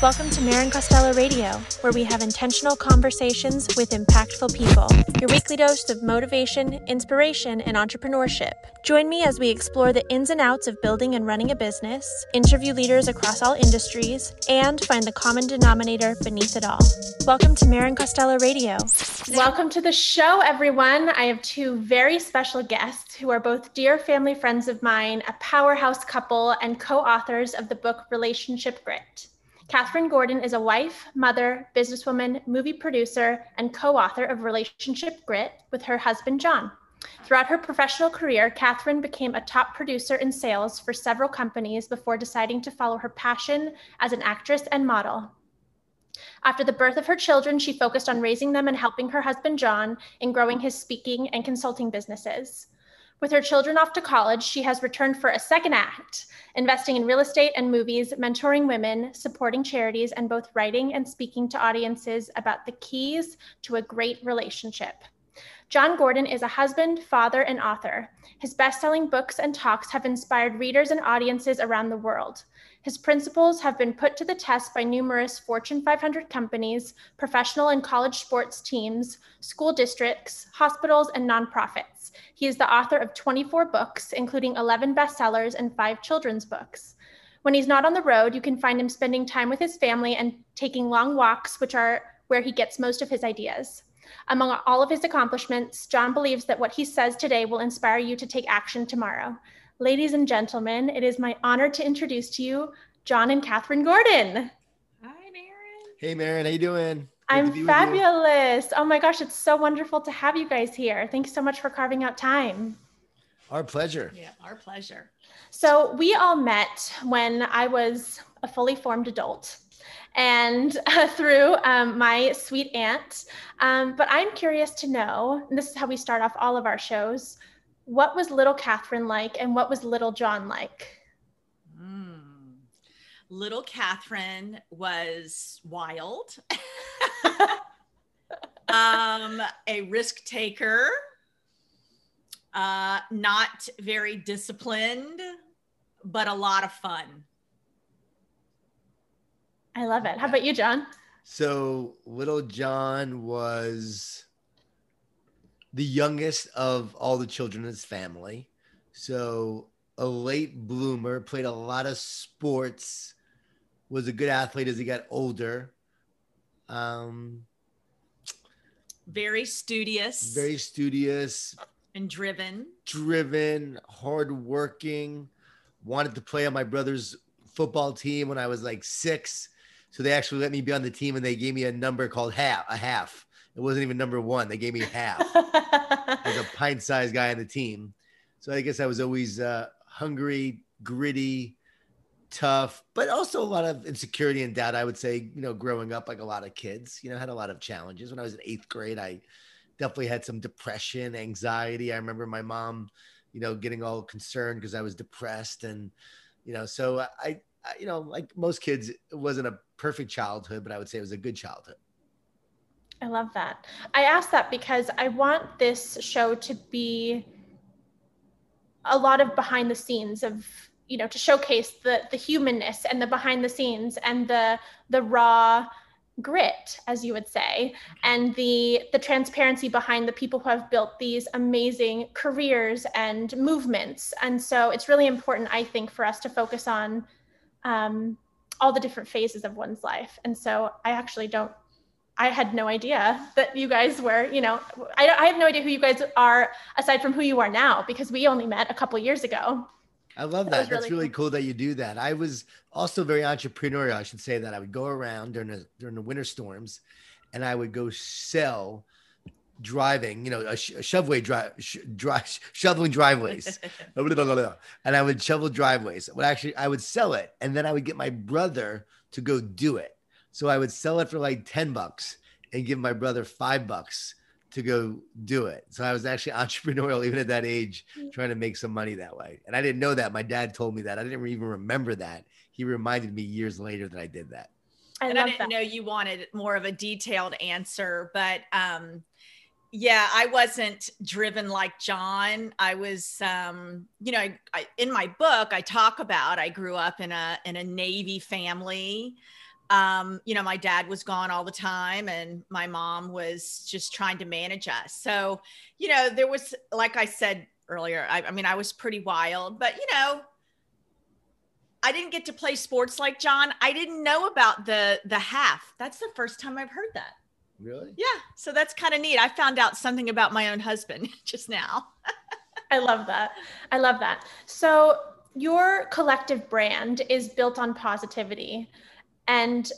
Welcome to Marin Costello Radio, where we have intentional conversations with impactful people. Your weekly dose of motivation, inspiration, and entrepreneurship. Join me as we explore the ins and outs of building and running a business, interview leaders across all industries, and find the common denominator beneath it all. Welcome to Marin Costello Radio. Welcome to the show, everyone. I have two very special guests who are both dear family friends of mine, a powerhouse couple, and co authors of the book Relationship Grit. Kathryn Gordon is a wife, mother, businesswoman, movie producer, and co author of Relationship Grit with her husband, Jon. Throughout her professional career, Kathryn became a top producer in sales for several companies before deciding to follow her passion as an actress and model. After the birth of her children, she focused on raising them and helping her husband, Jon, in growing his speaking and consulting businesses. With her children off to college, she has returned for a second act, investing in real estate and movies, mentoring women, supporting charities, and both writing and speaking to audiences about the keys to a great relationship. Jon Gordon is a husband, father, and author. His best selling books and talks have inspired readers and audiences around the world. His principles have been put to the test by numerous Fortune 500 companies, professional and college sports teams, school districts, hospitals, and nonprofits. He is the author of 24 books, including 11 bestsellers and five children's books. When he's not on the road, you can find him spending time with his family and taking long walks, which are where he gets most of his ideas. Among all of his accomplishments, Jon believes that what he says today will inspire you to take action tomorrow. Ladies and gentlemen, it is my honor to introduce to you Jon and Kathryn Gordon. Hi, Marin. Hey, Marin, how you doing? Good I'm fabulous. Oh my gosh, it's so wonderful to have you guys here. Thank you so much for carving out time. Our pleasure. Yeah, our pleasure. So, we all met when I was a fully formed adult and uh, through um, my sweet aunt. Um, but I'm curious to know, and this is how we start off all of our shows what was little Kathryn like and what was little Jon like? Mm. Little Kathryn was wild, um, a risk taker, uh, not very disciplined, but a lot of fun. I love it. How about you, Jon? So, little Jon was the youngest of all the children in his family. So a late bloomer, played a lot of sports, was a good athlete as he got older. Um, very studious. Very studious. And driven. Driven, hardworking. Wanted to play on my brother's football team when I was like six. So they actually let me be on the team and they gave me a number called half, a half. It wasn't even number one. They gave me half. As a pint-sized guy on the team. So I guess I was always uh, hungry, gritty, tough, but also a lot of insecurity and doubt. I would say, you know, growing up like a lot of kids, you know, had a lot of challenges. When I was in eighth grade, I definitely had some depression, anxiety. I remember my mom, you know, getting all concerned because I was depressed, and you know, so I, I, you know, like most kids, it wasn't a perfect childhood, but I would say it was a good childhood. I love that. I asked that because I want this show to be a lot of behind the scenes of you know to showcase the the humanness and the behind the scenes and the the raw grit as you would say and the the transparency behind the people who have built these amazing careers and movements and so it's really important i think for us to focus on um, all the different phases of one's life and so i actually don't I had no idea that you guys were, you know, I, I have no idea who you guys are aside from who you are now because we only met a couple years ago. I love that. that That's really, really cool. cool. that you do that. I was also very entrepreneurial. I should say that I would go around during the during the winter storms, and I would go sell driving, you know, a, sh- a shoveway drive, sh- dri- shoveling driveways, and I would shovel driveways. Well, actually, I would sell it, and then I would get my brother to go do it. So I would sell it for like 10 bucks and give my brother five bucks to go do it. So I was actually entrepreneurial even at that age, mm. trying to make some money that way. And I didn't know that. My dad told me that. I didn't even remember that. He reminded me years later that I did that. I and I didn't that. know you wanted more of a detailed answer, but um, yeah i wasn't driven like jon i was um you know I, I, in my book i talk about i grew up in a in a navy family um you know my dad was gone all the time and my mom was just trying to manage us so you know there was like i said earlier I, I mean i was pretty wild but you know I didn't get to play sports like Jon. I didn't know about the the half. That's the first time I've heard that. Really? Yeah. So that's kind of neat. I found out something about my own husband just now. I love that. I love that. So your collective brand is built on positivity. And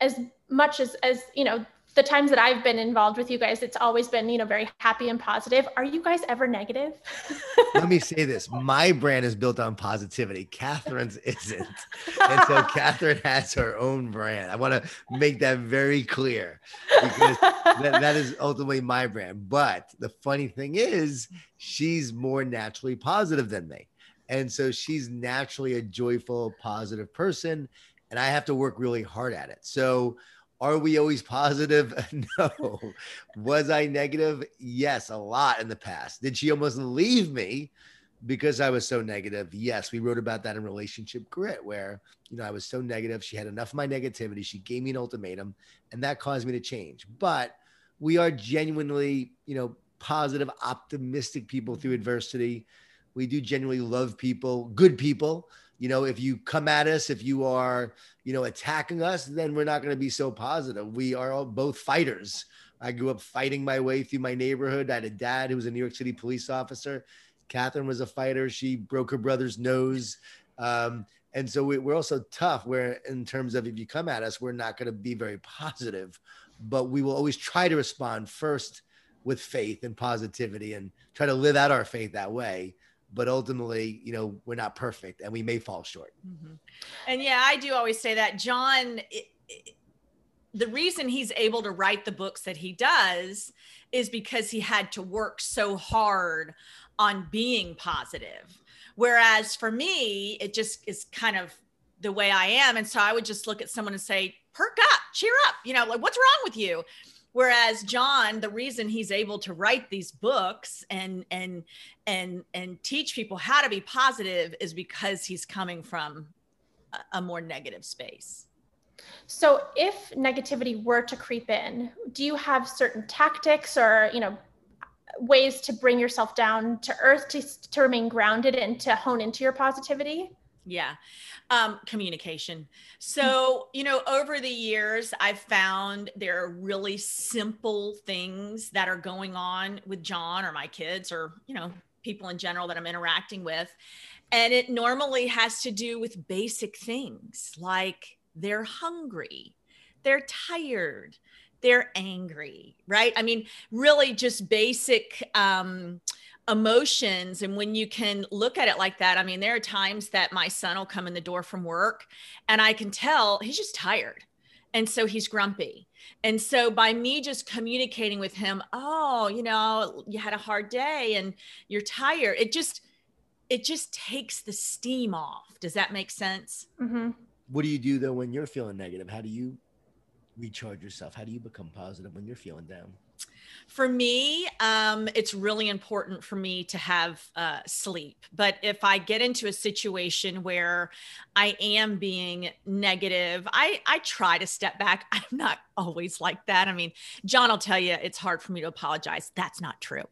as much as as you know, the times that I've been involved with you guys, it's always been, you know, very happy and positive. Are you guys ever negative? Let me say this. My brand is built on positivity. Kathryn's isn't. And so Kathryn has her own brand. I want to make that very clear because that, that is ultimately my brand. But the funny thing is, she's more naturally positive than me. And so she's naturally a joyful, positive person. And I have to work really hard at it. So are we always positive? no. Was I negative? Yes, a lot in the past. Did she almost leave me because I was so negative? Yes, we wrote about that in Relationship Grit, where, you know, I was so negative. She had enough of my negativity. She gave me an ultimatum, and that caused me to change. But we are genuinely, you know, positive, optimistic people through adversity. We do genuinely love people, good people you know if you come at us if you are you know attacking us then we're not going to be so positive. We are all both fighters. I grew up fighting my way through my neighborhood. I had a dad who was a new york city police officer. Kathryn was a fighter. She broke her brother's nose. Um, and so we, are also tough where in terms of if you come at us we're not going to be very positive but we will always try to respond first with faith and positivity and try to live out our faith that way but ultimately, you know, we're not perfect and we may fall short. Mm-hmm. And yeah, I do always say that Jon, it, it, the reason he's able to write the books that he does is because he had to work so hard on being positive. Whereas for me, it just is kind of the way I am. And so I would just look at someone and say, perk up, cheer up, you know, like what's wrong with you? Whereas jon the reason he's able to write these books and and and and teach people how to be positive is because he's coming from a, more negative space. So if negativity were to creep in do you have certain tactics or you know ways to bring yourself down to earth to, to remain grounded and to hone into your positivity yeah um, communication. So, you know, over the years, I've found there are really simple things that are going on with Jon or my kids or, you know, people in general that I'm interacting with. And it normally has to do with basic things like they're hungry, they're tired, they're angry, right? I mean, really just basic um, emotions and when you can look at it like that i mean there are times that my son will come in the door from work and i can tell he's just tired and so he's grumpy. And so by me just communicating with him oh you know you had a hard day and you're tired it just it just takes the steam off. Does that make sense? Mm-hmm. what do you do though when you're feeling negative? How do you recharge yourself? How do you become positive when you're feeling down for me, um, it's really important for me to have uh, sleep. But if I get into a situation where I am being negative, I, I try to step back. I'm not always like that. I mean, Jon will tell you it's hard for me to apologize. That's not true.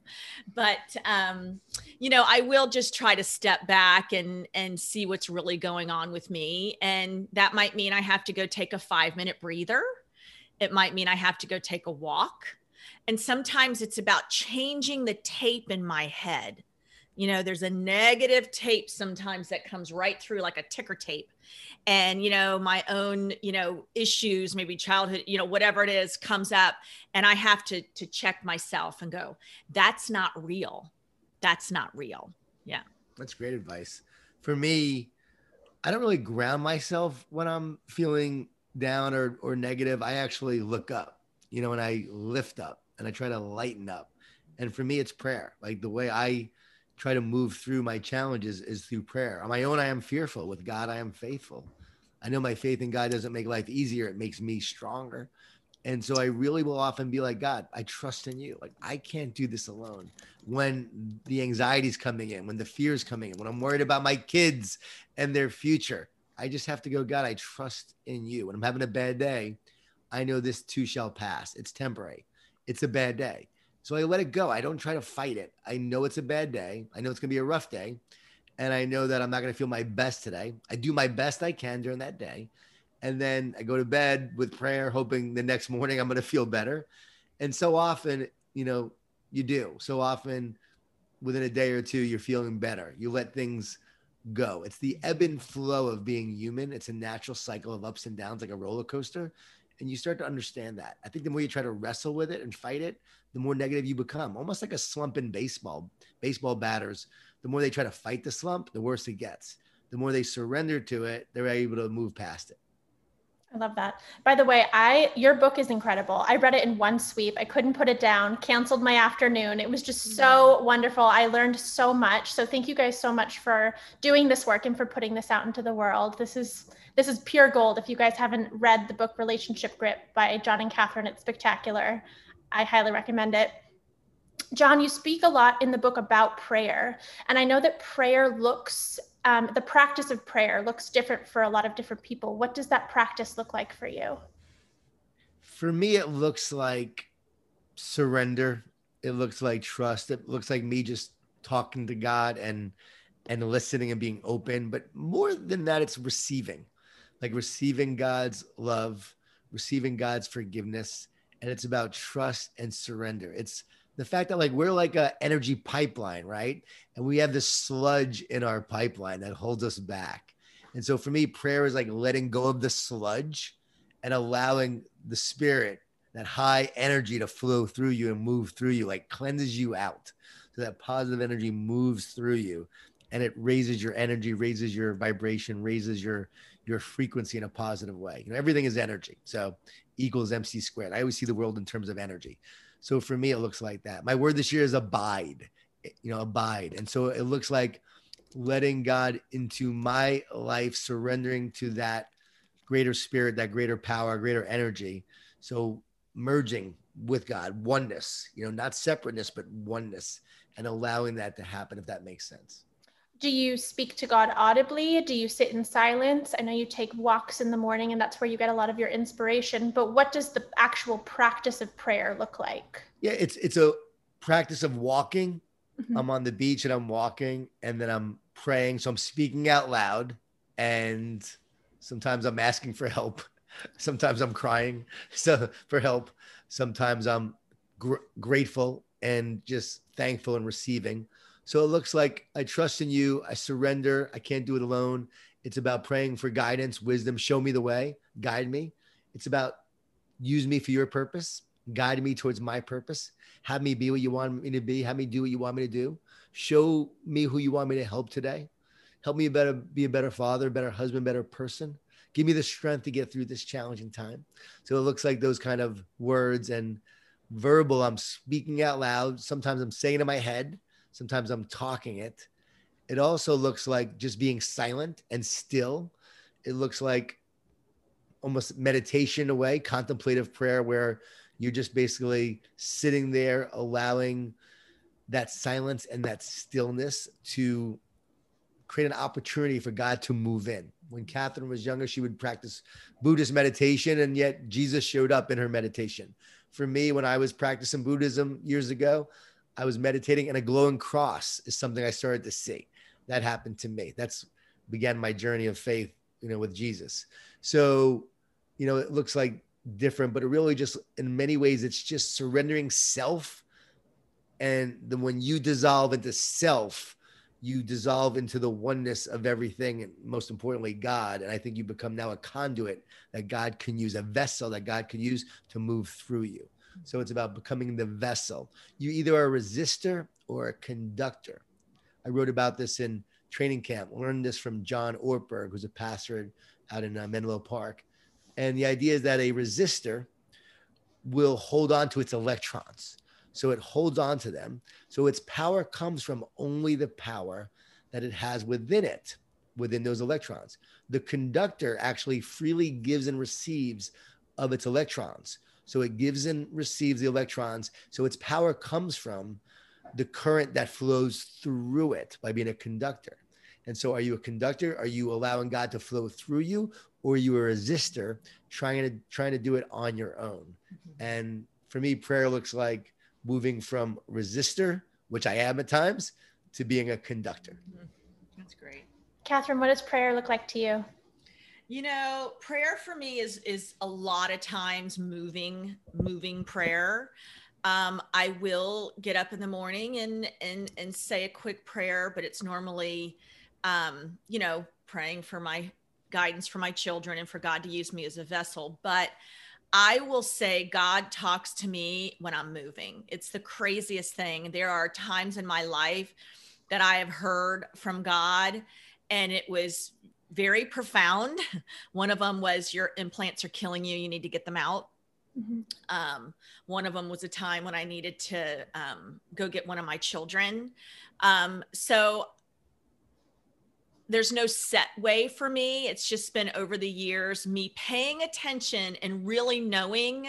But, um, you know, I will just try to step back and, and see what's really going on with me. And that might mean I have to go take a five minute breather. It might mean I have to go take a walk and sometimes it's about changing the tape in my head. You know, there's a negative tape sometimes that comes right through like a ticker tape. And, you know, my own, you know, issues, maybe childhood, you know, whatever it is comes up. And I have to to check myself and go, that's not real. That's not real. Yeah. That's great advice. For me, I don't really ground myself when I'm feeling down or, or negative. I actually look up, you know, and I lift up and I try to lighten up. And for me, it's prayer. Like the way I try to move through my challenges is through prayer. On my own, I am fearful. With God, I am faithful. I know my faith in God doesn't make life easier, it makes me stronger. And so I really will often be like, God, I trust in you. Like I can't do this alone. When the anxiety's coming in, when the fear's coming in, when I'm worried about my kids and their future, I just have to go, God, I trust in you. When I'm having a bad day, I know this too shall pass. It's temporary. It's a bad day. So I let it go. I don't try to fight it. I know it's a bad day. I know it's going to be a rough day. And I know that I'm not going to feel my best today. I do my best I can during that day and then I go to bed with prayer, hoping the next morning I'm going to feel better. And so often, you know, you do. So often, within a day or two, you're feeling better. You let things go. It's the ebb and flow of being human. It's a natural cycle of ups and downs, like a roller coaster. And you start to understand that. I think the more you try to wrestle with it and fight it, the more negative you become. Almost like a slump in baseball. Baseball batters, the more they try to fight the slump, the worse it gets. The more they surrender to it, they're able to move past it. I love that. By the way, I your book is incredible. I read it in one sweep. I couldn't put it down. Canceled my afternoon. It was just so mm-hmm. wonderful. I learned so much. So thank you guys so much for doing this work and for putting this out into the world. This is this is pure gold. If you guys haven't read the book Relationship Grit by Jon and Kathryn, it's spectacular. I highly recommend it. Jon, you speak a lot in the book about prayer. And I know that prayer looks, um, the practice of prayer looks different for a lot of different people. What does that practice look like for you? For me, it looks like surrender. It looks like trust. It looks like me just talking to God and and listening and being open. But more than that, it's receiving, like receiving God's love, receiving God's forgiveness. And it's about trust and surrender. It's the fact that like we're like a energy pipeline, right? And we have this sludge in our pipeline that holds us back. And so for me, prayer is like letting go of the sludge and allowing the spirit, that high energy to flow through you and move through you, like cleanses you out. So that positive energy moves through you and it raises your energy, raises your vibration, raises your your frequency in a positive way. You know, everything is energy. So equals MC squared. I always see the world in terms of energy. So for me, it looks like that. My word this year is abide, eh, you know, abide. And so it looks like letting God into my life, surrendering to that greater spirit, that greater power, greater energy. So merging with God, oneness, you know, not separateness, but oneness, and allowing that to happen, if that makes sense do you speak to God audibly? Do you sit in silence? I know you take walks in the morning and that's where you get a lot of your inspiration, but what does the actual practice of prayer look like? Yeah, it's it's a practice of walking. Mm-hmm. I'm on the beach and I'm walking and then I'm praying, so I'm speaking out loud and sometimes I'm asking for help. Sometimes I'm crying so for help. Sometimes I'm gr- grateful and just thankful and receiving so it looks like I trust in you. I surrender. I can't do it alone. It's about praying for guidance, wisdom. Show me the way, guide me. It's about use me for your purpose, guide me towards my purpose. Have me be what you want me to be. Have me do what you want me to do. Show me who you want me to help today. Help me better be a better father, better husband, better person. Give me the strength to get through this challenging time. So it looks like those kind of words and verbal. I'm speaking out loud. Sometimes I'm saying in my head Sometimes I'm talking it. It also looks like just being silent and still. It looks like almost meditation away, contemplative prayer, where you're just basically sitting there, allowing that silence and that stillness to create an opportunity for God to move in. When Kathryn was younger, she would practice Buddhist meditation, and yet Jesus showed up in her meditation. For me, when I was practicing Buddhism years ago, I was meditating and a glowing cross is something I started to see. That happened to me. That's began my journey of faith, you know, with Jesus. So, you know, it looks like different, but it really just in many ways it's just surrendering self. And then when you dissolve into self, you dissolve into the oneness of everything and most importantly god and i think you become now a conduit that god can use a vessel that god can use to move through you so it's about becoming the vessel. You either are a resistor or a conductor. I wrote about this in training camp. Learned this from John Ortberg, who's a pastor out in uh, Menlo Park. And the idea is that a resistor will hold on to its electrons. So it holds on to them. So its power comes from only the power that it has within it, within those electrons. The conductor actually freely gives and receives of its electrons. So it gives and receives the electrons. So its power comes from the current that flows through it by being a conductor. And so, are you a conductor? Are you allowing God to flow through you, or are you a resistor trying to trying to do it on your own? Mm-hmm. And for me, prayer looks like moving from resistor, which I am at times, to being a conductor. Mm-hmm. That's great. Kathryn, what does prayer look like to you? You know, prayer for me is is a lot of times moving, moving prayer. Um, I will get up in the morning and and and say a quick prayer, but it's normally, um, you know, praying for my guidance for my children and for God to use me as a vessel. But I will say God talks to me when I'm moving. It's the craziest thing. There are times in my life that I have heard from God, and it was very profound. One of them was your implants are killing you. You need to get them out. Mm-hmm. Um, one of them was a time when I needed to um, go get one of my children. Um, so there's no set way for me. It's just been over the years me paying attention and really knowing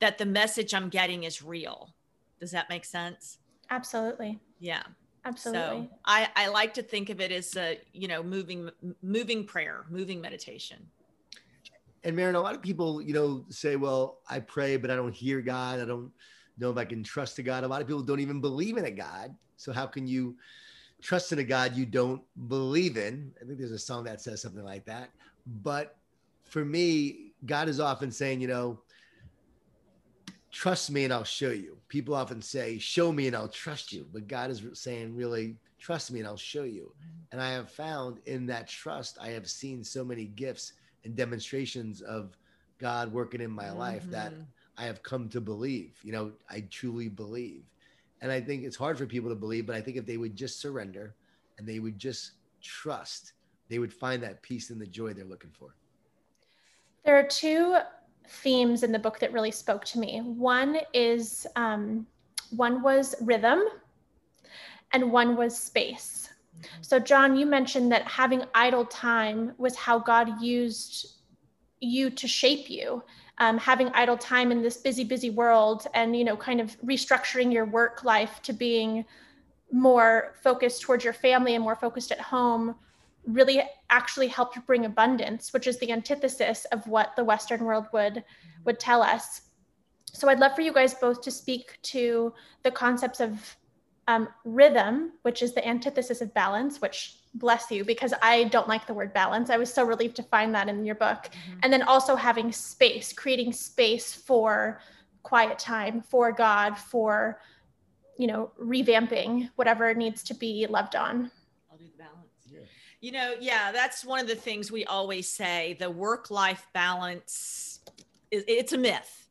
that the message I'm getting is real. Does that make sense? Absolutely. Yeah. Absolutely. So I, I like to think of it as a, you know, moving, moving prayer, moving meditation. And Maren, a lot of people, you know, say, well, I pray, but I don't hear God. I don't know if I can trust a God. A lot of people don't even believe in a God. So how can you trust in a God you don't believe in? I think there's a song that says something like that. But for me, God is often saying, you know, trust me and I'll show you. People often say, show me and I'll trust you. But God is saying, really, trust me and I'll show you. And I have found in that trust, I have seen so many gifts and demonstrations of God working in my mm-hmm. life that mm-hmm. I have come to believe. You know, I truly believe. And I think it's hard for people to believe, but I think if they would just surrender and they would just trust, they would find that peace and the joy they're looking for. There are two themes in the book that really spoke to me. One is um, one was rhythm, and one was space. Mm-hmm. So, Jon, you mentioned that having idle time was how God used you to shape you. Um, having idle time in this busy, busy world, and you know, kind of restructuring your work life to being more focused towards your family and more focused at home really actually helped bring abundance which is the antithesis of what the western world would would tell us. So i'd love for you guys both to speak to the concepts of um, rhythm which is the antithesis of balance which bless you because i don't like the word balance. I was so relieved to find that in your book. Mm-hmm. and then also having space creating space for quiet time for god for you know revamping whatever needs to be loved on you know, yeah, that's one of the things we always say. The work-life balance is it's a myth.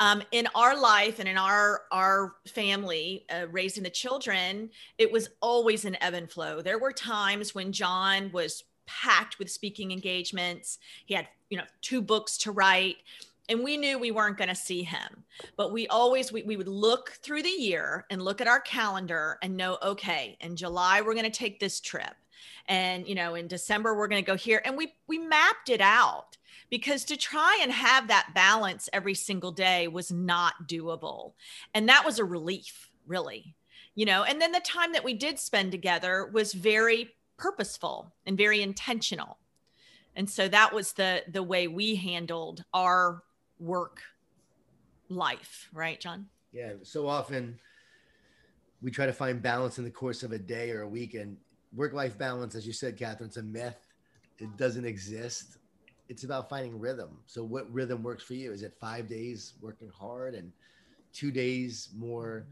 Um, in our life and in our our family, uh, raising the children, it was always an ebb and flow. There were times when Jon was packed with speaking engagements. He had, you know, two books to write and we knew we weren't going to see him but we always we, we would look through the year and look at our calendar and know okay in july we're going to take this trip and you know in december we're going to go here. And we we mapped it out because to try and have that balance every single day was not doable. And that was a relief really you know? And then the time that we did spend together was very purposeful and very intentional. And so that was the the way we handled our work life right jon? Yeah so often we try to find balance in the course of a day or a week and work life balance, as you said, Kathryn, it's a myth. It doesn't exist. It's about finding rhythm. So, what rhythm works for you? Is it five days working hard and two days more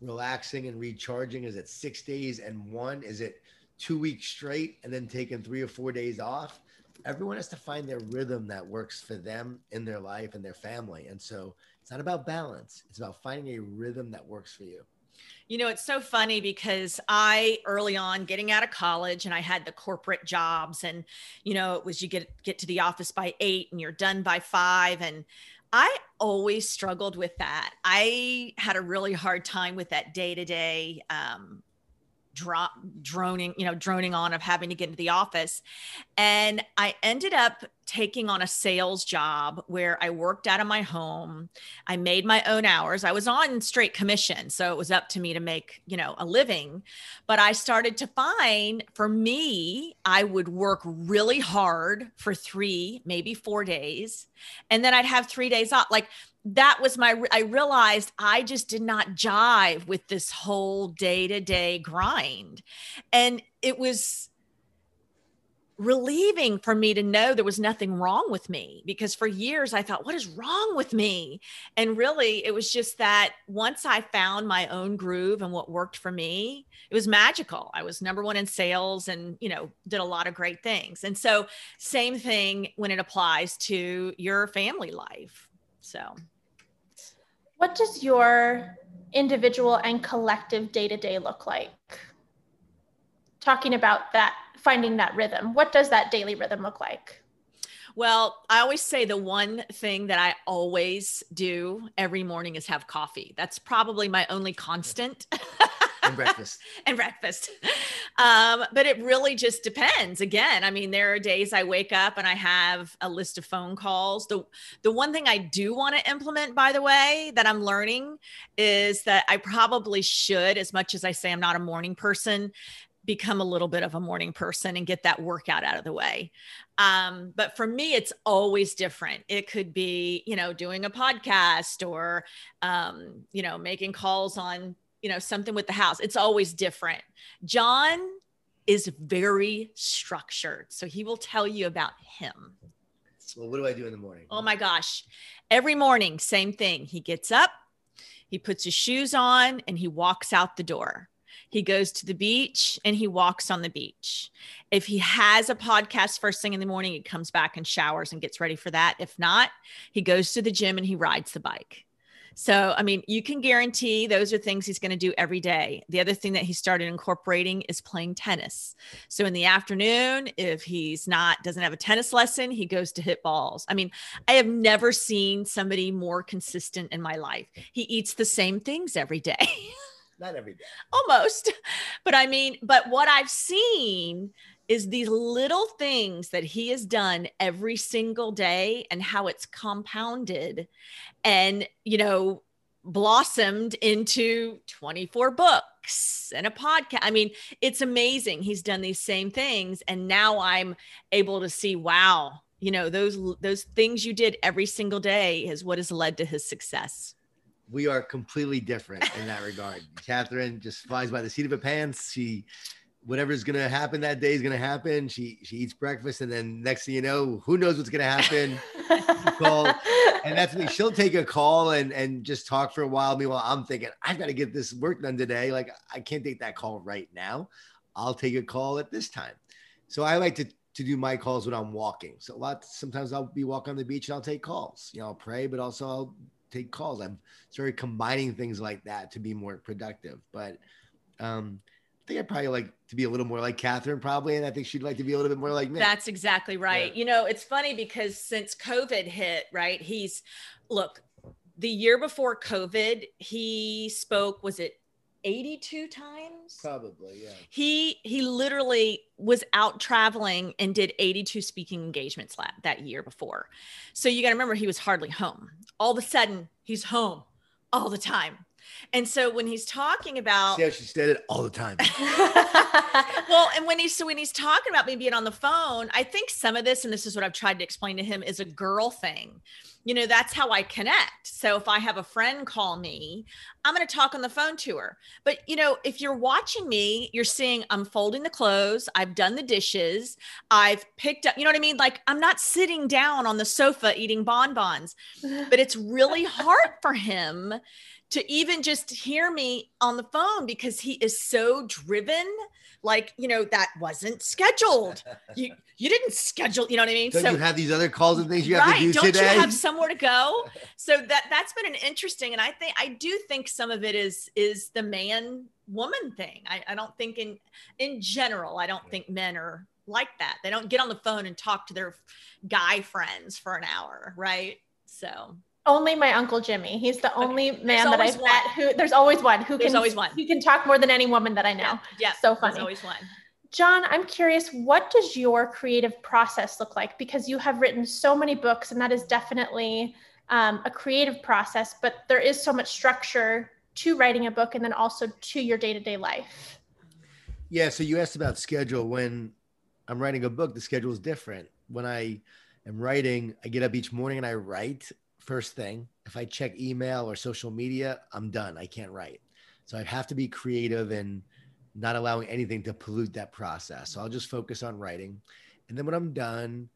relaxing and recharging? Is it six days and one? Is it two weeks straight and then taking three or four days off? Everyone has to find their rhythm that works for them in their life and their family. And so, it's not about balance, it's about finding a rhythm that works for you. You know, it's so funny because I early on getting out of college and I had the corporate jobs and you know, it was you get get to the office by 8 and you're done by 5 and I always struggled with that. I had a really hard time with that day-to-day um, um droning, you know, droning on of having to get into the office. And I ended up taking on a sales job where I worked out of my home. I made my own hours. I was on straight commission, so it was up to me to make, you know, a living. But I started to find for me, I would work really hard for 3, maybe 4 days, and then I'd have 3 days off. Like that was my i realized i just did not jive with this whole day-to-day grind and it was relieving for me to know there was nothing wrong with me because for years I thought, what is wrong with me? And really, it was just that once I found my own groove and what worked for me, it was magical. I was number one in sales and, you know, did a lot of great things. And so, same thing when it applies to your family life. So, what does your individual and collective day to day look like? Talking about that finding that rhythm. What does that daily rhythm look like? Well, I always say the one thing that I always do every morning is have coffee. That's probably my only constant. and breakfast. and breakfast. Um, but it really just depends. Again, I mean, there are days I wake up and I have a list of phone calls. The the one thing I do want to implement, by the way, that I'm learning is that I probably should, as much as I say I'm not a morning person, become a little bit of a morning person and get that workout out of the way. Um, but for me, it's always different. It could be, you know, doing a podcast or, um, you know, making calls on, you know, something with the house. It's always different. Jon is very structured. So he will tell you about him. Well, what do I do in the morning? Oh my gosh. Every morning, same thing. He gets up, he puts his shoes on, and he walks out the door. He goes to the beach and he walks on the beach. If he has a podcast first thing in the morning, he comes back and showers and gets ready for that. If not, he goes to the gym and he rides the bike. So, I mean, you can guarantee those are things he's going to do every day. The other thing that he started incorporating is playing tennis. So, in the afternoon, if he's not, doesn't have a tennis lesson, he goes to hit balls. I mean, I have never seen somebody more consistent in my life. He eats the same things every day. Not every day. Almost. But I mean, but what I've seen is these little things that he has done every single day and how it's compounded and, you know, blossomed into 24 books and a podcast. I mean, it's amazing. He's done these same things and now I'm able to see wow, you know, those those things you did every single day is what has led to his success we are completely different in that regard. Kathryn just flies by the seat of her pants. She, whatever's gonna happen that day is gonna happen. She she eats breakfast, and then next thing you know, who knows what's gonna happen? call, and that's me. She'll take a call and and just talk for a while. Meanwhile, I'm thinking I've got to get this work done today. Like I can't take that call right now. I'll take a call at this time. So I like to to do my calls when I'm walking. So a lot sometimes I'll be walking on the beach and I'll take calls. You know, I'll pray, but also I'll take calls. I'm started combining things like that to be more productive. But um, think I probably like to be a little more like Kathryn, probably, and I think she'd like to be a little bit more like me. That's exactly right. Yeah. You know, it's funny because since COVID hit, right? He's look the year before COVID, he spoke. Was it 82 times probably yeah he he literally was out traveling and did 82 speaking engagements that year before so you got to remember he was hardly home all of a sudden he's home all the time and so when he's talking about yeah, she said it all the time. well, and when he's so when he's talking about me being on the phone, I think some of this, and this is what I've tried to explain to him, is a girl thing. You know, that's how I connect. So if I have a friend call me, I'm going to talk on the phone to her. But you know, if you're watching me, you're seeing I'm folding the clothes, I've done the dishes, I've picked up, you know what I mean? Like I'm not sitting down on the sofa eating bonbons. But it's really hard for him to even just hear me on the phone because he is so driven like you know that wasn't scheduled. You you didn't schedule you know what i mean? Don't so you have these other calls and things you have to do don't today? you have somewhere to go? So that that's been an interesting and i think i do think some of it is is the man woman thing. I, I don't think in in general i don't think men are like that. They don't get on the phone and talk to their guy friends for an hour right? So only my uncle Jimmy. He's the only okay. man that I've one. met who there's always one who there's can always one. He can talk more than any woman that I know. Yeah. yeah. So funny. There's always one. Jon, I'm curious, what does your creative process look like? Because you have written so many books, and that is definitely um, a creative process, but there is so much structure to writing a book and then also to your day to day life. Yeah. So you asked about schedule. When I'm writing a book, the schedule is different. When I am writing, I get up each morning and I write first thing. If I check email or social media, I'm done. I can't write. So I have to be creative and not allowing anything to pollute that process. So I'll just focus on writing. And then when I'm done,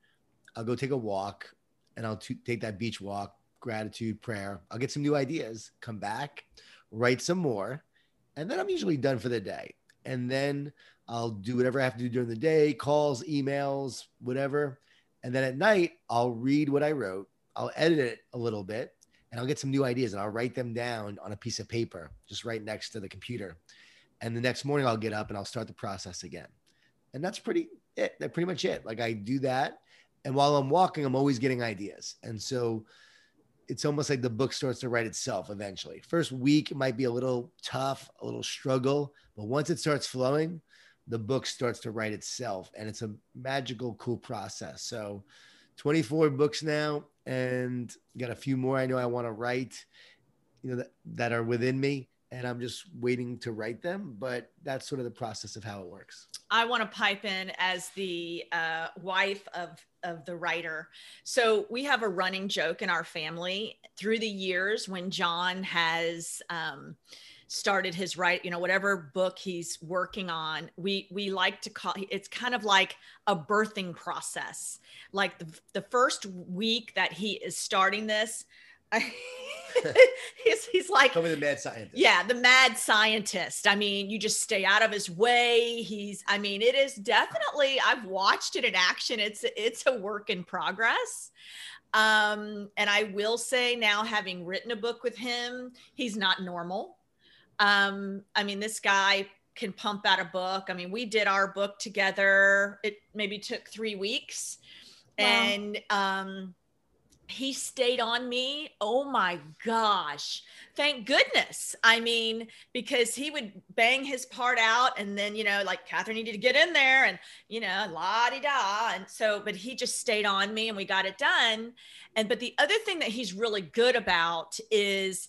I'll go take a walk and I'll t- take that beach walk, gratitude, prayer. I'll get some new ideas, come back, write some more, and then I'm usually done for the day. And then I'll do whatever I have to do during the day calls, emails, whatever. And then at night, I'll read what I wrote, I'll edit it a little bit, and I'll get some new ideas and I'll write them down on a piece of paper just right next to the computer. And the next morning, I'll get up and I'll start the process again. And that's pretty it. That's pretty much it. Like I do that. And while I'm walking, I'm always getting ideas. And so it's almost like the book starts to write itself eventually. First week might be a little tough, a little struggle, but once it starts flowing, the book starts to write itself. And it's a magical, cool process. So 24 books now, and got a few more I know I want to write, you know, that, that are within me and I'm just waiting to write them. But that's sort of the process of how it works. I want to pipe in as the uh, wife of of the writer. So we have a running joke in our family through the years when Jon has. Um, started his right you know whatever book he's working on we we like to call it's kind of like a birthing process like the, the first week that he is starting this he's, he's like Tell me the mad scientist. Yeah, the mad scientist. I mean, you just stay out of his way. He's I mean, it is definitely I've watched it in action. It's it's a work in progress. Um, and I will say now having written a book with him, he's not normal. Um, I mean, this guy can pump out a book. I mean, we did our book together. It maybe took three weeks. Wow. And um he stayed on me. Oh my gosh. Thank goodness. I mean, because he would bang his part out and then, you know, like Kathryn needed to get in there and, you know, la di da. And so, but he just stayed on me and we got it done. And, but the other thing that he's really good about is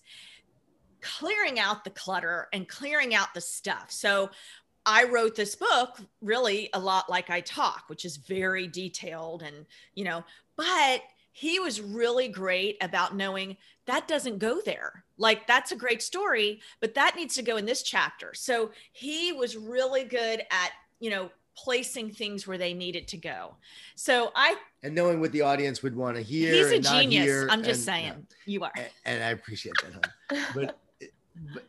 clearing out the clutter and clearing out the stuff. So I wrote this book really a lot like I talk, which is very detailed and, you know, but he was really great about knowing that doesn't go there. Like that's a great story, but that needs to go in this chapter. So he was really good at, you know, placing things where they needed to go. So I and knowing what the audience would want to hear. He's a genius. Hear, I'm just and, saying. you are. And, and, I appreciate that. but, but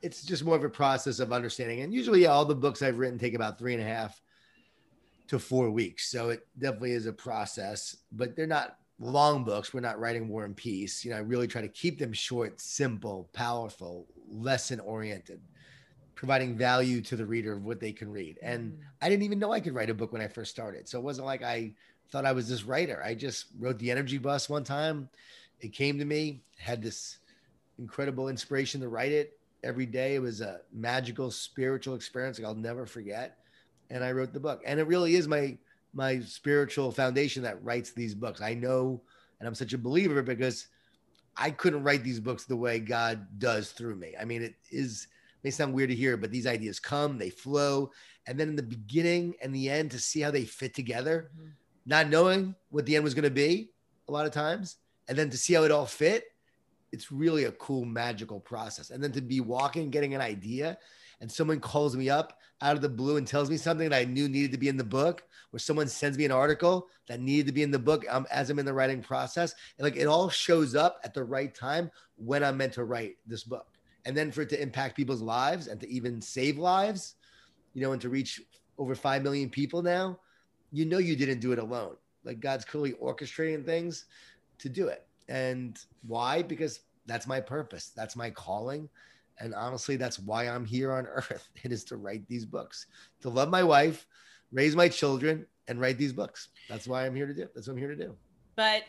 it's just more of a process of understanding. And usually yeah, all the books I've written take about three and a half to four weeks. So it definitely is a process, but they're not long books. We're not writing War and Peace. You know, I really try to keep them short, simple, powerful, lesson oriented, providing value to the reader of what they can read. And mm. I didn't even know I could write a book when I first started. So it wasn't like I thought I was this writer. I just wrote the Energy Bus one time. It came to me, had this incredible inspiration to write it every day. It was a magical spiritual experience like I'll never forget. And I wrote the book. And it really is my my spiritual foundation that writes these books. I know, and I'm such a believer because I couldn't write these books the way God does through me. I mean, it is may sound weird to hear, but these ideas come, they flow, and then in the beginning and the end to see how they fit together, mm-hmm. not knowing what the end was going to be a lot of times, and then to see how it all fit, it's really a cool magical process. And then to be walking, getting an idea, and someone calls me up out of the blue and tells me something that I knew needed to be in the book, or someone sends me an article that needed to be in the book um, as I'm in the writing process. And like it all shows up at the right time when I'm meant to write this book. And then for it to impact people's lives and to even save lives, you know, and to reach over 5 million people now, you know, you didn't do it alone. Like God's clearly orchestrating things to do it. And why? Because that's my purpose, that's my calling and honestly, that's why I'm here on earth. It is to write these books, to love my wife, raise my children, and write these books. That's why I'm here to do. That's what I'm here to do. But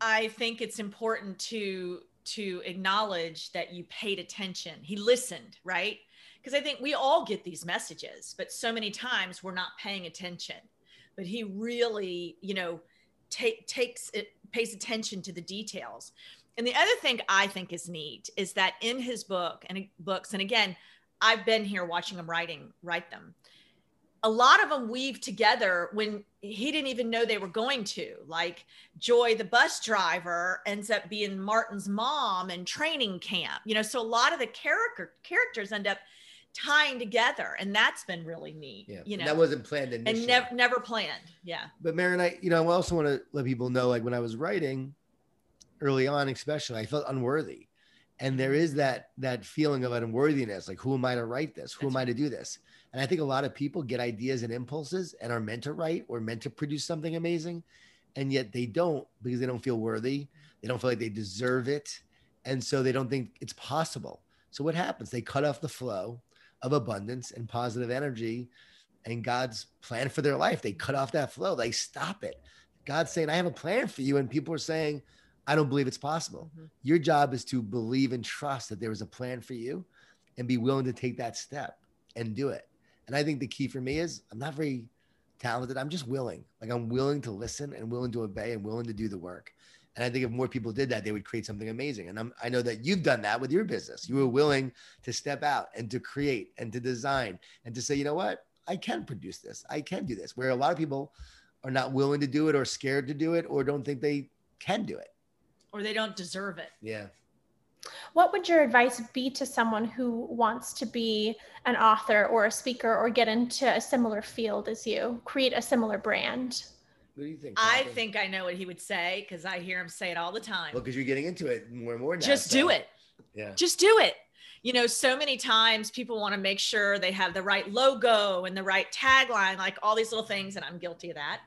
I think it's important to to acknowledge that you paid attention. He listened, right? because I think we all get these messages, but so many times we're not paying attention. But he really, you know, take takes it pays attention to the details. And the other thing I think is neat is that in his book and books, and again, I've been here watching him writing, write them. A lot of them weave together when he didn't even know they were going to. Like Joy, the bus driver, ends up being Martin's mom and training camp. You know, so a lot of the character characters end up tying together and that's been really neat Yeah, you know that wasn't planned initially. and never never planned yeah But Marin, I, you know, I also want to let people know, like when I was writing early on, especially, I felt unworthy. And there mm-hmm. is that that feeling of unworthiness, like who am I to write this? Who That's am I to do this? And I think a lot of people get ideas and impulses and are meant to write or meant to produce something amazing, and yet they don't because they don't feel worthy. They don't feel like they deserve it, and so they don't think it's possible. So what happens? They cut off the flow of abundance and positive energy and God's plan for their life. They cut off that flow. They stop it. God's saying, I have a plan for you. And people are saying, I don't believe it's possible. Mhm. Your job is to believe and trust that there is a plan for you and be willing to take that step and do it. And I think the key for me is I'm not very talented. I'm just willing. Like I'm willing to listen and willing to obey and willing to do the work. And I think if more people did that, they would create something amazing. And I'm, I know that you've done that with your business. You were willing to step out and to create and to design and to say, you know what? I can produce this. I can do this. Where a lot of people are not willing to do it or scared to do it or don't think they can do it. or they don't deserve it Yeah. What would your advice be to someone who wants to be an author or a speaker or get into a similar field as you, create a similar brand? What do you think? i think i know what he would say because i hear him say it all the time Well, because you're getting into it more and more now. just so- do it Yeah. just do it you know so many times people want to make sure they have the right logo and the right tagline like all these little things and i'm guilty of that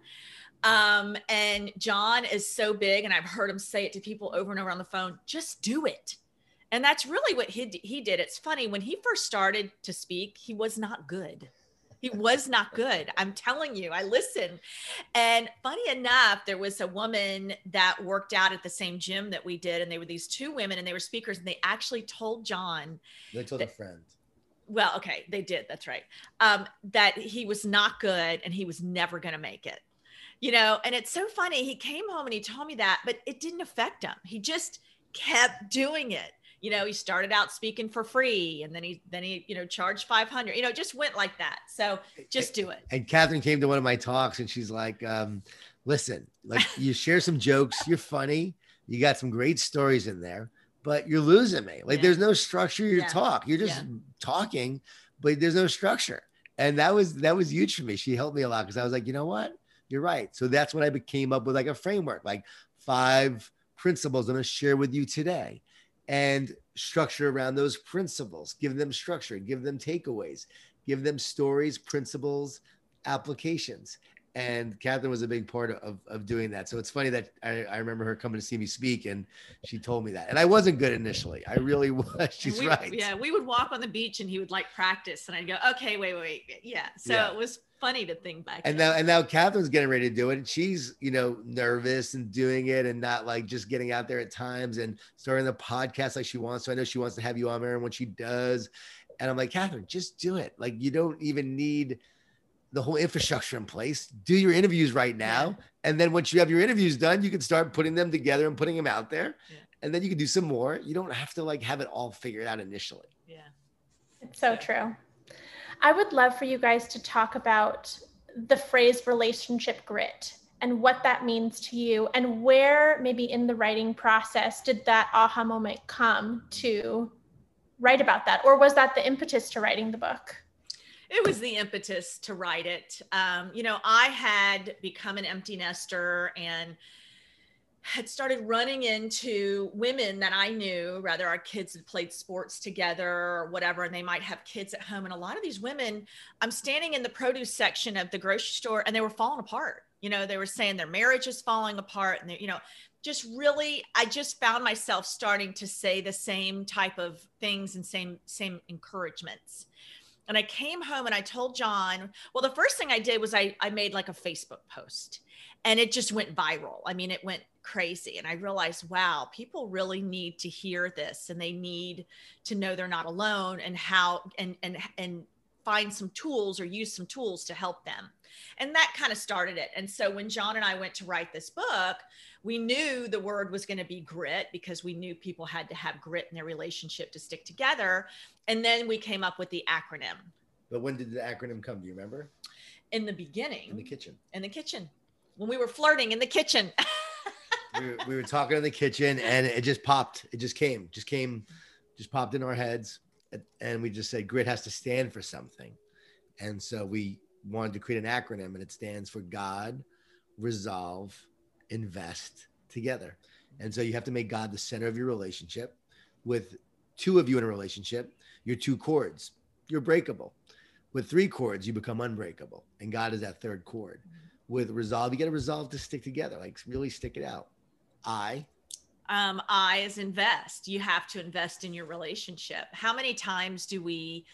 um, and jon is so big and i've heard him say it to people over and over on the phone just do it and that's really what he, he did it's funny when he first started to speak he was not good he was not good i'm telling you i listened. And funny enough there was a woman that worked out at the same gym that we did and they were these two women and they were speakers and they actually told jon They told a friend. well okay they did that's right. Um, that he was not good and he was never going to make it you know? And it's so funny he came home and he told me that but it didn't affect him. He just kept doing it you know he started out speaking for free and then he then he you know charged 500 you know just went like that so just do it And Kathryn came to one of my talks and she's like, um, listen, like you share some jokes, you're funny, you got some great stories in there, but you're losing me. Like Yeah. there's no structure to your Yeah. talk. You're just talking, but there's no structure. And that was that was huge for me. She helped me a lot because I was like, you know what? You're right. So that's when I came up with like a framework, like five principles I'm gonna share with you today. And structure around those principles, give them structure, give them takeaways, give them stories, principles, applications. And Kathryn was a big part of, of doing that. So it's funny that I, I remember her coming to see me speak and she told me that. And I wasn't good initially. I really was. She's we- right. Yeah, we would walk on the beach and he would like practice, and I'd go, okay, wait, wait, wait. Yeah. So Yeah. it was funny to think back. And then. now, and now Kathryn's getting ready to do it. And she's, you know, nervous and doing it and not like just getting out there at times and starting the podcast like she wants. So I know she wants to have you on there and when she does. And I'm like, Kathryn, just do it. Like you don't even need the whole infrastructure in place. Do your interviews right now. And then once you have your interviews done, you can start putting them together and putting them out there. Yeah. And then you can do some more. You don't have to like have it all figured out initially. yeah. It's so true. I would love for you guys to talk about the phrase relationship grit and what that means to you and where maybe in the writing process did that aha moment come to write about that or was that the impetus to writing the book? It was the impetus to write it. Um, you know, I had become an empty nester and had started running into women that I knew, rather our kids had played sports together or whatever, and they might have kids at home. And a lot of these women, I'm standing in the produce section of the grocery store and they were falling apart. You know, they were saying their marriage is falling apart and you know, just really, I just found myself starting to say the same type of things and same, same encouragements and I came home and I told Jon, well, the first thing I did was I, I made like a Facebook post and it just went viral. I mean, it went crazy. And I realized, wow, people really need to hear this and they need to know they're not alone and how and and and find some tools or use some tools to help them. And that kind of started it. And so when Jon and I went to write this book, we knew the word was going to be grit because we knew people had to have grit in their relationship to stick together. And then we came up with the acronym. But when did the acronym come? Do you remember? In the beginning. In the kitchen. In the kitchen. When we were flirting in the kitchen. we, were, we were talking in the kitchen and it just popped. It just came, just came, just popped in our heads. And we just said grit has to stand for something. And so we wanted to create an acronym and it stands for God, Resolve, Invest together. And so you have to make God the center of your relationship. With two of you in a relationship, you're two chords, you're breakable. With three chords, you become unbreakable. And God is that third chord. With resolve, you got to resolve to stick together, like really stick it out. I. Um, I is invest. You have to invest in your relationship. How many times do we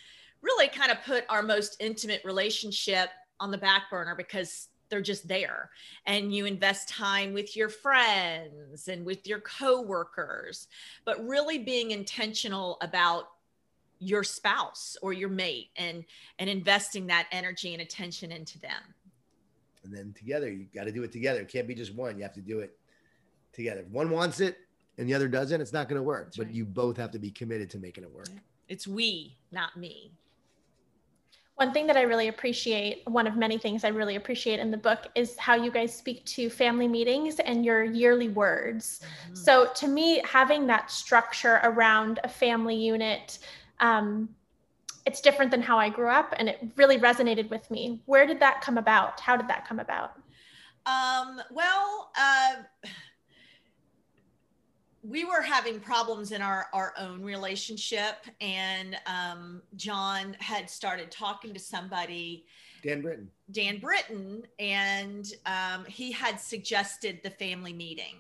really kind of put our most intimate relationship on the back burner because they're just there. And you invest time with your friends and with your coworkers. But really being intentional about your spouse or your mate and and investing that energy and attention into them. And then together you got to do it together. It can't be just one. You have to do it together. If one wants it and the other doesn't it's not going to work. That's but right. you both have to be committed to making it work. It's we not me one thing that I really appreciate, one of many things I really appreciate in the book, is how you guys speak to family meetings and your yearly words. Mm-hmm. So, to me, having that structure around a family unit, um, it's different than how I grew up, and it really resonated with me. Where did that come about? How did that come about? Um, well, uh, we were having problems in our our own relationship and um, jon had started talking to somebody dan britton. Dan britton and um, he had suggested the family meeting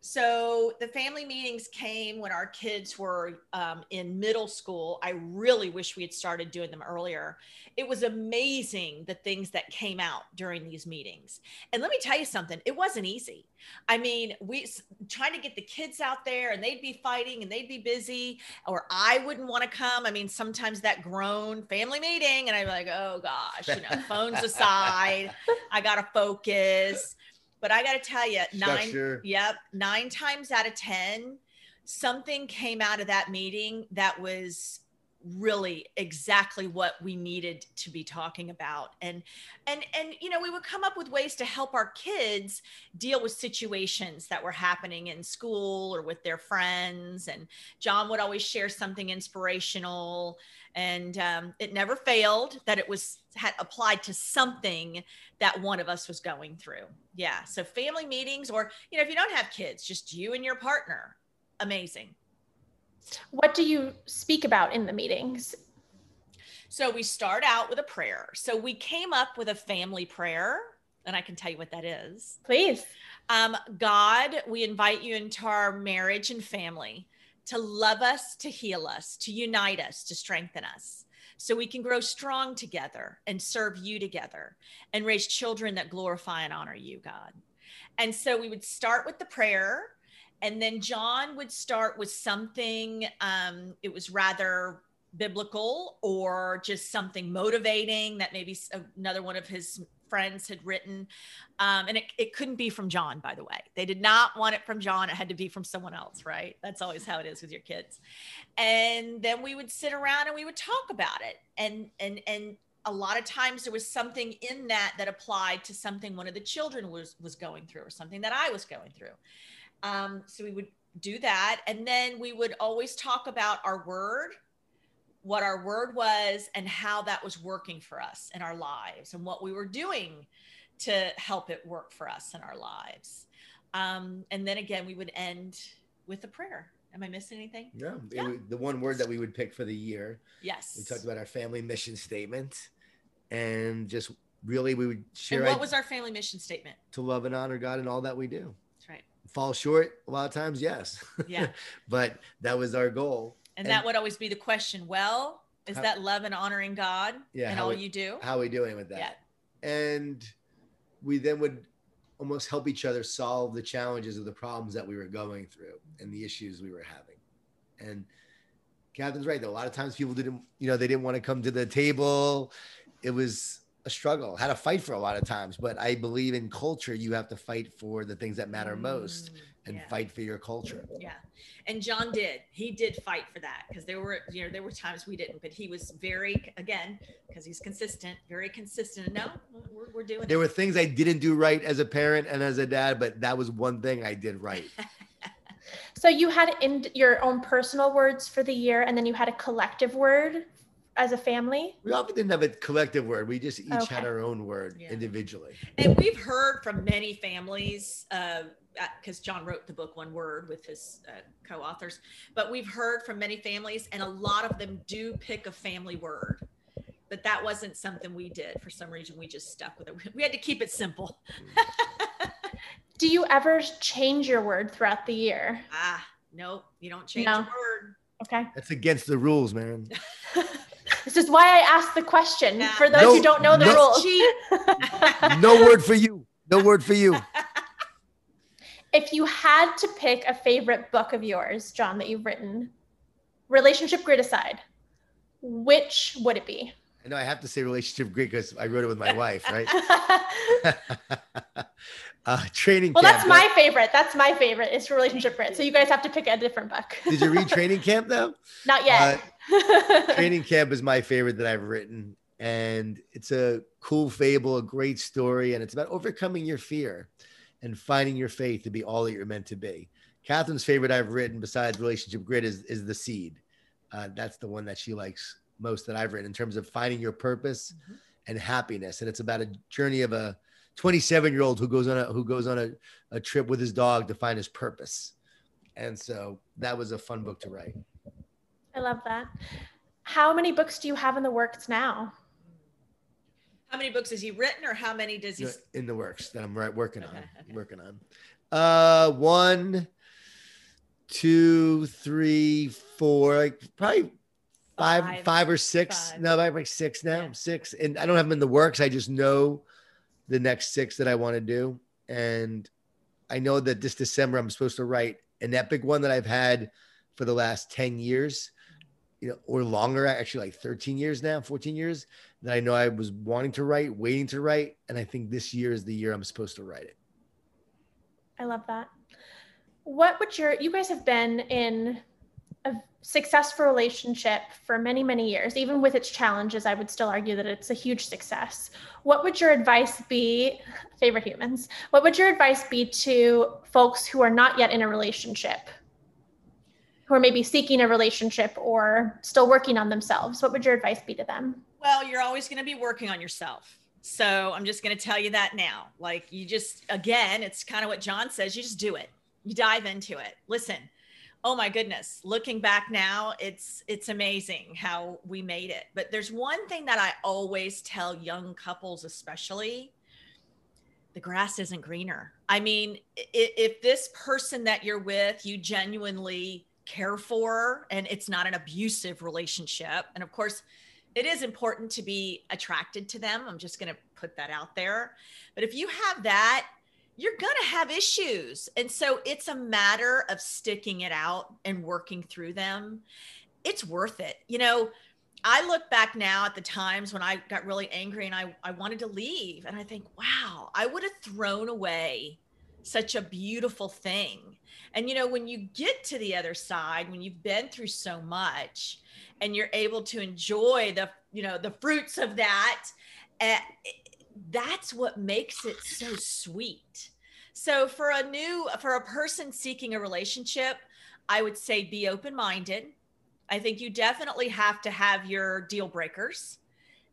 so the family meetings came when our kids were um, in middle school. I really wish we had started doing them earlier. It was amazing the things that came out during these meetings. And let me tell you something, it wasn't easy. I mean, we trying to get the kids out there and they'd be fighting and they'd be busy, or I wouldn't want to come. I mean, sometimes that grown family meeting, and I'd be like, oh gosh, you know, phones aside, I got to focus. But I got to tell you, nine, yep, nine times out of 10, something came out of that meeting that was really exactly what we needed to be talking about. And and and you know we would come up with ways to help our kids deal with situations that were happening in school or with their friends. And jon would always share something inspirational. And um, it never failed that it was had applied to something that one of us was going through. Yeah. So family meetings or you know if you don't have kids just you and your partner. Amazing what do you speak about in the meetings? So we start out with a prayer. So we came up with a family prayer, and I can tell you what that is. Please. Um, God, we invite you into our marriage and family to love us, to heal us, to unite us, to strengthen us, so we can grow strong together and serve you together and raise children that glorify and honor you, God. And so we would start with the prayer and then Jon would start with something, um, it was rather biblical or just something motivating that maybe another one of his friends had written. Um, and it, it couldn't be from Jon, by the way. They did not want it from Jon. It had to be from someone else, right? That's always how it is with your kids. And then we would sit around and we would talk about it. And, and, and, a lot of times there was something in that that applied to something one of the children was was going through or something that I was going through. Um, so we would do that. And then we would always talk about our word, what our word was, and how that was working for us in our lives and what we were doing to help it work for us in our lives. Um, and then again, we would end with a prayer. Am I missing anything? No, yeah. the one word that we would pick for the year. Yes. We talked about our family mission statement and just really we would share. And what was our family mission statement? To love and honor God in all that we do fall short a lot of times yes yeah but that was our goal and, and, that would always be the question well Is How- that love and honoring God Yeah, and how all we- you do? How are we doing with that? Yeah. And we then would almost help each other solve the challenges of the problems that we were going through and the issues we were having. And Kathryn's right though. A lot of times people didn't, you know, they didn't want to come to the table. It was a struggle. Had to fight for a lot of times. But I believe in culture, you have to fight for the things that matter most Mm, and yeah. fight for your culture. Yeah. And Jon did. He did fight for that because there were, you know, there were times we didn't, but he was very, again, because he's consistent, very consistent. No, we're, we're doing There it. were things I didn't do right as a parent and as a dad, but that was one thing I did right. So you had in your own personal words for the year, and then you had a collective word as a family. We often didn't have a collective word. We just each Okay. had our own word Yeah. individually. And we've heard from many families, because Jon wrote the book One Word with his uh, co authors, but we've heard from many families, and a lot of them do pick a family word. But that wasn't something we did. For some reason, we just stuck with it. We had to keep it simple. Do you ever change your word throughout the year? Ah, nope, you don't change No. your word. Okay. That's against the rules, man. This is why I asked the question Yeah. for those No, who don't know the no. rules. No word for you. No word for you. if you had to pick a favorite book of yours, Jon, that you've written, relationship grit aside, which would it be? I know I have to say relationship grit because I wrote it with my wife, right? uh, training well, camp. that's my favorite. That's my favorite. It's relationship grit. So you guys have to pick a different book. Did you read training camp though? Not yet. Training Camp is my favorite that I've written. And it's a cool fable, a great story. And it's about overcoming your fear and finding your faith to be all that you're meant to be. Kathryn's favorite I've written besides Relationship Grid is, is The Seed. Uh, that's the one that she likes most that I've written in terms of finding your purpose Mhm. and happiness. And it's about a journey of a 27 year old who goes on a who goes on a, a trip with his dog to find his purpose. And so that was a fun book to write. I love that. How many books do you have in the works now? How many books has he written, or how many does he? In the works that I'm right working on. Okay, okay. Working on. Uh, one, two, three, four, like probably five, Five. five, or six. Five. No, about like six now. Yeah. Six, and I don't have them in the works. I just know the next six that I want to do, and I know that this December I'm supposed to write an epic one that I've had for the last ten years. You know, or longer, actually, like 13 years now, 14 years that I know I was wanting to write, waiting to write. And I think this year is the year I'm supposed to write it. I love that. What would your you guys have been in a successful relationship for many many years even with its challenges I would still argue that it's a huge success. What would your advice be favorite humans? What would your advice be to folks who are not yet in a relationship? Who are maybe seeking a relationship or still working on themselves? What would your advice be to them? Well, you're always going to be working on yourself. So I'm just going to tell you that now. Like you just, again, it's kind of what Jon says. You just do it. You dive into it. Listen. Oh my goodness. Looking back now, it's it's amazing how we made it. But there's one thing that I always tell young couples, especially, the grass isn't greener. I mean, i- if this person that you're with, you genuinely care for, and it's not an abusive relationship, and of course, it is important to be attracted to them. I'm just going to put that out there. But if you have that, you're going to have issues. And so it's a matter of sticking it out and working through them. It's worth it. You know, I look back now at the times when I got really angry and I, I wanted to leave. And I think, wow, I would have thrown away such a beautiful thing. And, you know, when you get to the other side, when you've been through so much, and you're able to enjoy the you know the fruits of that uh, that's what makes it so sweet. So for a new for a person seeking a relationship i would say be open minded i think you definitely have to have your deal breakers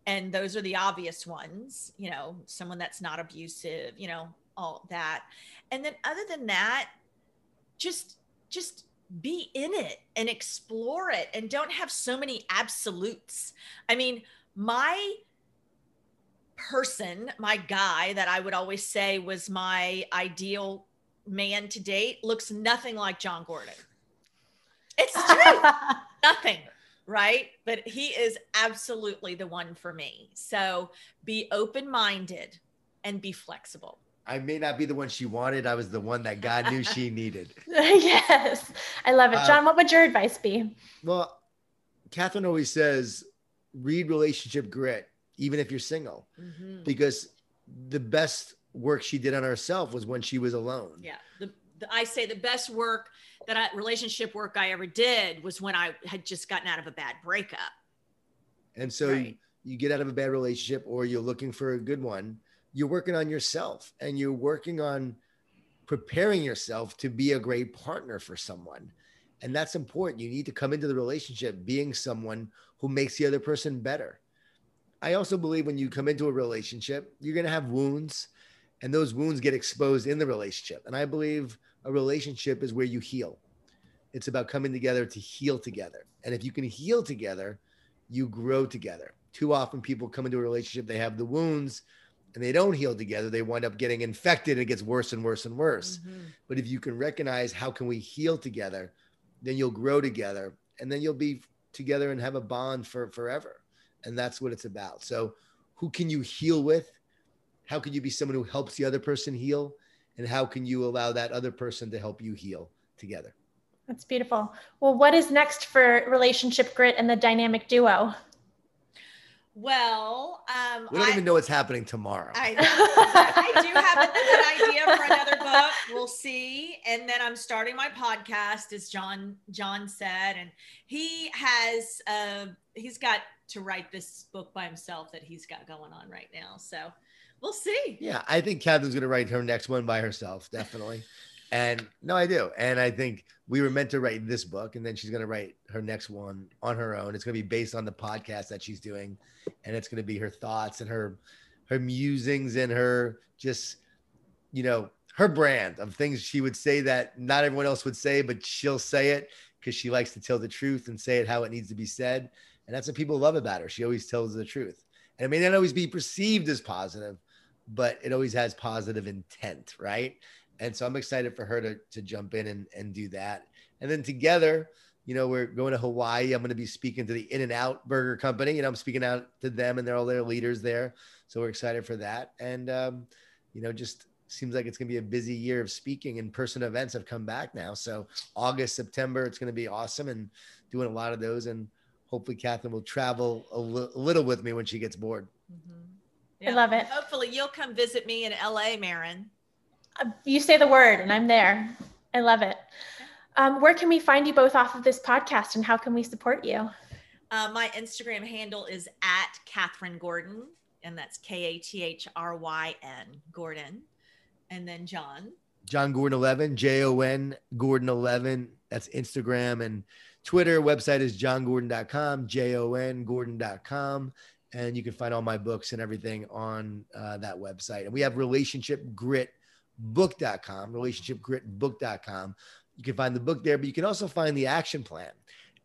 and those are the obvious ones you know someone that's not abusive you know all that. And then other than that just just be in it and explore it and don't have so many absolutes. I mean, my person, my guy that I would always say was my ideal man to date looks nothing like Jon Gordon. It's true. nothing. right? But he is absolutely the one for me. So be open minded and be flexible. I may not be the one she wanted. I was the one that God knew she needed. yes, I love it. Jon, uh, what would your advice be? Well, Kathryn always says, read relationship grit, even if you're single, mm-hmm. because the best work she did on herself was when she was alone. Yeah. The, the, I say the best work that I, relationship work I ever did was when I had just gotten out of a bad breakup. And so right. you, you get out of a bad relationship or you're looking for a good one you're working on yourself and you're working on preparing yourself to be a great partner for someone. And that's important. You need to come into the relationship being someone who makes the other person better. I also believe when you come into a relationship, you're going to have wounds, and those wounds get exposed in the relationship. And I believe a relationship is where you heal. It's about coming together to heal together. And if you can heal together, you grow together. Too often people come into a relationship, they have the wounds, and they don't heal together, they wind up getting infected and it gets worse and worse and worse. Mm-hmm. But if you can recognize how can we heal together, then you'll grow together and then you'll be together and have a bond for forever. And that's what it's about. So who can you heal with? How can you be someone who helps the other person heal? And how can you allow that other person to help you heal together? That's beautiful. Well, what is next for relationship grit and the dynamic duo? Well, um, we don't I, even know what's happening tomorrow. I, I do have an idea for another book. We'll see. And then I'm starting my podcast, as Jon Jon said, and he has uh, he's got to write this book by himself that he's got going on right now. So we'll see. Yeah, I think Kathryn's going to write her next one by herself, definitely. And no, I do. And I think we were meant to write this book, and then she's going to write her next one on her own. It's going to be based on the podcast that she's doing, and it's going to be her thoughts and her her musings and her just you know her brand of things she would say that not everyone else would say, but she'll say it because she likes to tell the truth and say it how it needs to be said. And that's what people love about her. She always tells the truth. And it may not always be perceived as positive, but it always has positive intent, right? And so I'm excited for her to, to jump in and, and do that. And then together, you know, we're going to Hawaii. I'm going to be speaking to the In-N-Out Burger Company. You know, I'm speaking out to them and they're all their leaders there. So we're excited for that. And, um, you know, just seems like it's going to be a busy year of speaking in person events have come back now. So August, September, it's going to be awesome and doing a lot of those. And hopefully Kathryn will travel a, li- a little with me when she gets bored. Mm-hmm. Yeah. I love it. Hopefully you'll come visit me in LA, Marin you say the word and I'm there. I love it. Um, where can we find you both off of this podcast and how can we support you? Uh, my Instagram handle is at Kathryn Gordon, and that's K A T H R Y N Gordon. And then Jon. Jon Gordon 11, J O N Gordon 11. That's Instagram and Twitter. Website is jongordon.com, J O N Gordon.com. And you can find all my books and everything on uh, that website. And we have Relationship Grit book.com, relationshipgritbook.com. You can find the book there, but you can also find the action plan.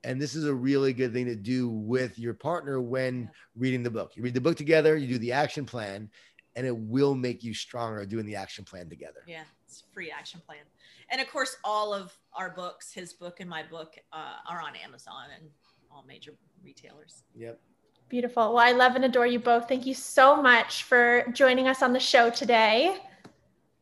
And this is a really good thing to do with your partner when reading the book. You read the book together, you do the action plan, and it will make you stronger doing the action plan together. Yeah, it's free action plan. And of course, all of our books, his book and my book, uh, are on Amazon and all major retailers. Yep. Beautiful. Well, I love and adore you both. Thank you so much for joining us on the show today.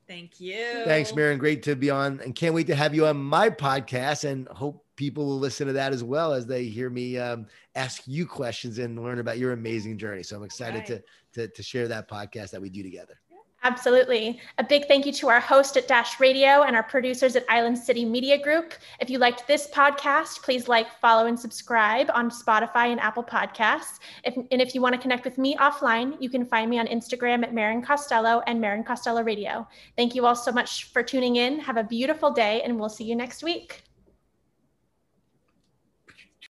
Thank you. Thanks, Marin. Great to be on, and can't wait to have you on my podcast. And hope people will listen to that as well as they hear me um, ask you questions and learn about your amazing journey. So I'm excited right. to, to to share that podcast that we do together. Absolutely. A big thank you to our host at Dash Radio and our producers at Island City Media Group. If you liked this podcast, please like, follow, and subscribe on Spotify and Apple Podcasts. If, and if you want to connect with me offline, you can find me on Instagram at Marin Costello and Marin Costello Radio. Thank you all so much for tuning in. Have a beautiful day, and we'll see you next week.